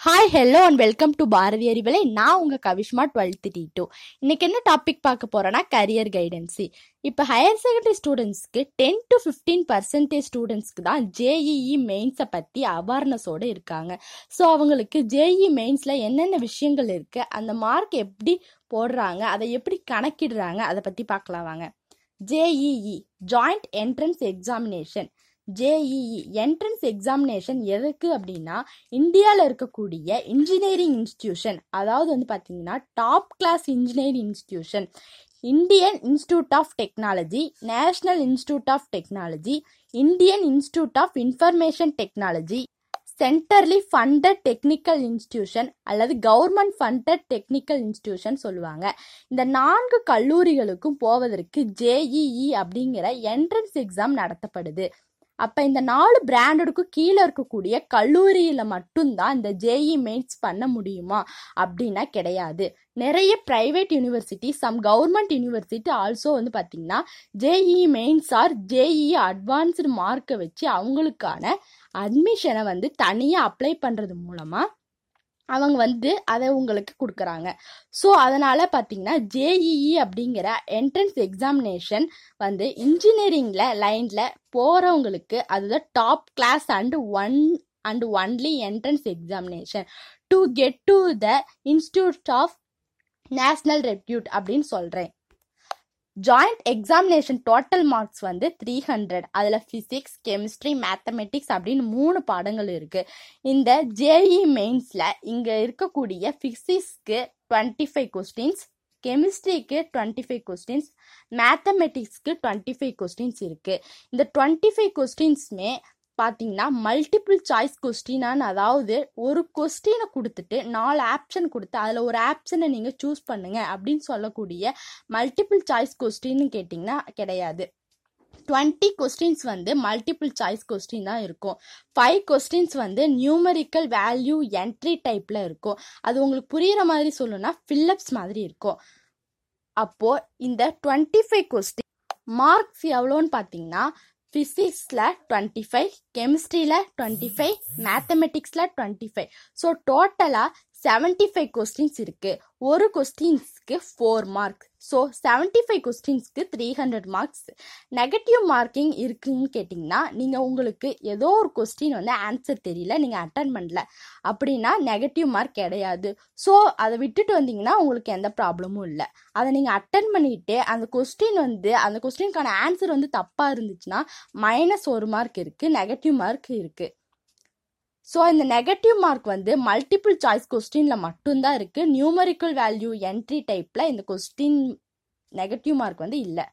hi hello and welcome to Bharathi Arivalai நான் உங்கள் Kavishma twelfth D two இன்றைக்கி என்ன டாபிக் பார்க்க போகிறேன்னா கரியர் கைடன்ஸி இப்போ ஹையர் செகண்டரி ஸ்டூடெண்ட்ஸ்க்கு டென் டு ஃபிஃப்டீன் பர்சன்டேஜ் ஸ்டூடெண்ட்ஸ்க்கு தான் ஜேஇஇ மெயின்ஸை பற்றி அவேர்னஸோடு இருக்காங்க. ஸோ அவங்களுக்கு ஜேஇ மெயின்ஸில் என்னென்ன விஷயங்கள் இருக்குது அந்த மார்க் எப்படி போடுறாங்க அதை எப்படி கணக்கிடுறாங்க அதை பற்றி பார்க்கலாம் வாங்க. JEE joint entrance examination JEE entrance examination எதுக்கு அப்படின்னா இந்தியாவில் இருக்கக்கூடிய இன்ஜினியரிங் இன்ஸ்டிடியூஷன் அதாவது வந்து பார்த்தீங்கன்னா top class engineering institution Indian institute of technology national institute of technology Indian institute of information technology centrally funded technical institution அல்லது கவர்மெண்ட் ஃபண்டட் டெக்னிக்கல் இன்ஸ்டிடியூஷன் சொல்லுவாங்க. இந்த நான்கு கல்லூரிகளுக்கும் போவதற்கு ஜேஇஇ அப்படிங்கிற என்ட்ரன்ஸ் எக்ஸாம் நடத்தப்படுது. அப்போ இந்த நாலு பிராண்டடுக்கும் கீழே இருக்கக்கூடிய கல்லூரியில் மட்டும்தான் இந்த ஜேஇ மெயின்ஸ் பண்ண முடியுமா? அப்படின்னா கிடையாது. நிறைய private university some government university also வந்து பார்த்தீங்கன்னா JEE mains or JEE advanced மார்க்கை வச்சு அவங்களுக்கான அட்மிஷனை வந்து தனியாக அப்ளை பண்ணுறது மூலமாக அவங்க வந்து அதை உங்களுக்கு கொடுக்குறாங்க. ஸோ அதனால் பார்த்தீங்கன்னா ஜேஇஇ அப்படிங்கிற என்ட்ரன்ஸ் எக்ஸாமினேஷன் வந்து இன்ஜினியரிங்கில் லைனில் போகிறவங்களுக்கு அதுதான் top class and one and only entrance examination to get to the institute of national repute அப்படின்னு சொல்கிறேன் ஜாயிண்ட் எக்ஸாமினேஷன் டோட்டல் மார்க்ஸ் வந்து த்ரீ ஹண்ட்ரட் அதில் ஃபிசிக்ஸ் கெமிஸ்ட்ரி மேத்தமெட்டிக்ஸ் அப்படின்னு மூணு பாடங்கள் இருக்குது இந்த ஜேஇ மெயின்ஸில் இங்கே இருக்கக்கூடிய ஃபிசிக்ஸ்க்கு டுவெண்ட்டி ஃபைவ் கொஸ்டின்ஸ் கெமிஸ்ட்ரிக்கு டுவெண்ட்டி ஃபைவ் கொஸ்டின்ஸ் மேத்தமெட்டிக்ஸ்க்கு டுவெண்ட்டி ஃபைவ் கொஸ்டின்ஸ் இருக்குது இந்த டுவெண்ட்டி ஃபைவ் கொஸ்டின்ஸுமே பார்த்தீங்கன்னா மல்டிபிள் சாய்ஸ் கொஸ்டினான்னு அதாவது ஒரு கொஸ்டினை கொடுத்துட்டு நாலு ஆப்ஷன் கொடுத்து அதில் ஒரு ஆப்ஷனை நீங்கள் சூஸ் பண்ணுங்க அப்படின்னு சொல்லக்கூடிய மல்டிபிள் சாய்ஸ் கொஸ்டின்னு கேட்டிங்கன்னா கிடையாது. டுவெண்ட்டி கொஸ்டின்ஸ் வந்து மல்டிபிள் சாய்ஸ் கொஸ்டின் தான் இருக்கும். ஃபைவ் கொஸ்டின்ஸ் வந்து நியூமரிக்கல் வேல்யூ என்ட்ரி டைப்பில் இருக்கும். அது உங்களுக்கு புரிகிற மாதிரி சொல்லணும்னா ஃபில்லப்ஸ் மாதிரி இருக்கும். அப்போது இந்த டுவெண்ட்டி ஃபைவ் கொஸ்டின் மார்க்ஸ் எவ்வளோன்னு பார்த்தீங்கன்னா ஃபிசிக்ஸில் டுவெண்ட்டி ஃபைவ் கெமிஸ்ட்ரியில் டுவெண்ட்டி ஃபைவ் மேத்தமெட்டிக்ஸில் டுவெண்ட்டி ஃபைவ் ஸோ டோட்டலாக செவன்ட்டி ஃபைவ் கொஸ்டின்ஸ் இருக்குது ஒரு கொஸ்டின்ஸ்க்கு four marks so seventy five கொஸ்டின்ஸ்க்கு three hundred marks negative marking இருக்குன்னு கேட்டிங்கன்னா நீங்கள் உங்களுக்கு ஏதோ ஒரு கொஸ்டின் வந்து ஆன்சர் தெரியல நீங்கள் அட்டன் பண்ணல. அப்படின்னா நெகட்டிவ் மார்க் கிடையாது. ஸோ அதை விட்டுட்டு வந்தீங்கன்னா உங்களுக்கு எந்த ப்ராப்ளமும் இல்லை. அதை நீங்கள் அட்டன் பண்ணிவிட்டு அந்த கொஸ்டின் வந்து அந்த கொஸ்டினுக்கான ஆன்சர் வந்து தப்பாக இருந்துச்சுன்னா மைனஸ் ஒரு மார்க் இருக்குது நெகட்டிவ் மார்க் இருக்குது ஸோ இந்த நெகட்டிவ் மார்க் வந்து மல்டிபிள் சாய்ஸ் கொஸ்டினில் மட்டும்தான் இருக்குது நியூமரிக்கல் வேல்யூ என்ட்ரி டைப்பில் இந்த கொஸ்டின் நெகட்டிவ் மார்க் வந்து இல்லை.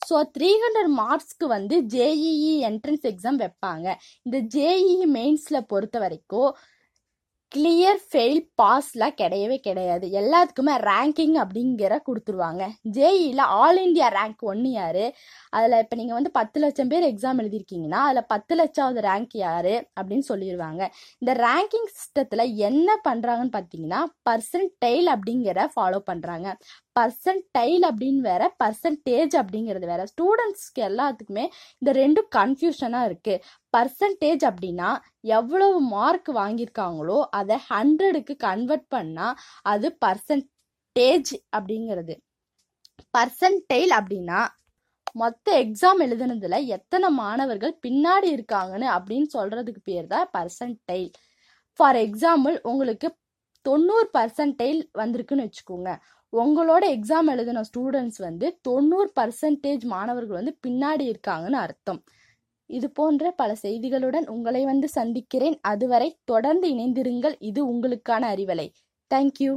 ஸோ த்ரீ ஹண்ட்ரட் மார்க்ஸ்க்கு வந்து ஜேஇஇ என்ட்ரன்ஸ் எக்ஸாம் வைப்பாங்க. இந்த ஜேஇஇ மெயின்ஸில் பொறுத்த வரைக்கும் கிளியர் ஃபெயில் பாஸ்லாம் கிடையவே கிடையாது. எல்லாத்துக்குமே ரேங்கிங் அப்படிங்கிற கொடுத்துருவாங்க. ஜேஇயில் ஆல் இண்டியா ரேங்க் ஒன்று யார்? அதில் இப்போ நீங்கள் வந்து பத்து லட்சம் பேர் எக்ஸாம் எழுதியிருக்கீங்கன்னா அதில் பத்து லட்சாவது ரேங்க் யார்? அப்படின்னு சொல்லிடுவாங்க இந்த ரேங்கிங் சிஸ்டத்தில் என்ன பண்ணுறாங்கன்னு பார்த்தீங்கன்னா பர்சன்ட் டெய்ல் அப்படிங்கிற ஃபாலோ பண்ணுறாங்க பர்சன்டைல் அப்படின்னு வேற பர்சன்டேஜ் அப்படிங்கிறது வேற. ஸ்டூடெண்ட்ஸ்க்கு எல்லாத்துக்குமே இந்த ரெண்டும் கன்ஃபியூஷனாக இருக்குது பர்சன்டேஜ் அப்படின்னா எவ்வளவு மார்க் வாங்கியிருக்காங்களோ அதை ஹண்ட்ரடுக்கு கன்வெர்ட் பண்ணால் அது பர்சன்டேஜ் அப்படிங்கிறது. பர்சன்டைல் அப்படின்னா மொத்த எக்ஸாம் எழுதுனதுல எத்தனை மாணவர்கள் பின்னாடி இருக்காங்கன்னு அப்படின்னு சொல்றதுக்கு பேர் தான் பர்சன்டைல் ஃபார் எக்ஸாம்பிள் உங்களுக்கு தொண்ணூறு பர்சன்டைல் வந்திருக்குன்னு வச்சுக்கோங்க. உங்களோட எக்ஸாம் எழுதின ஸ்டூடெண்ட்ஸ் வந்து தொண்ணூறு பர்சன்டேஜ் மாணவர்கள் வந்து பின்னாடி இருக்காங்கன்னு அர்த்தம். இது போன்ற பல செய்திகளுடன் உங்களை வந்து சந்திக்கிறேன். அதுவரை தொடர்ந்து இணைந்திருங்கள். இது உங்களுக்கான அறிவலை. தேங்க்யூ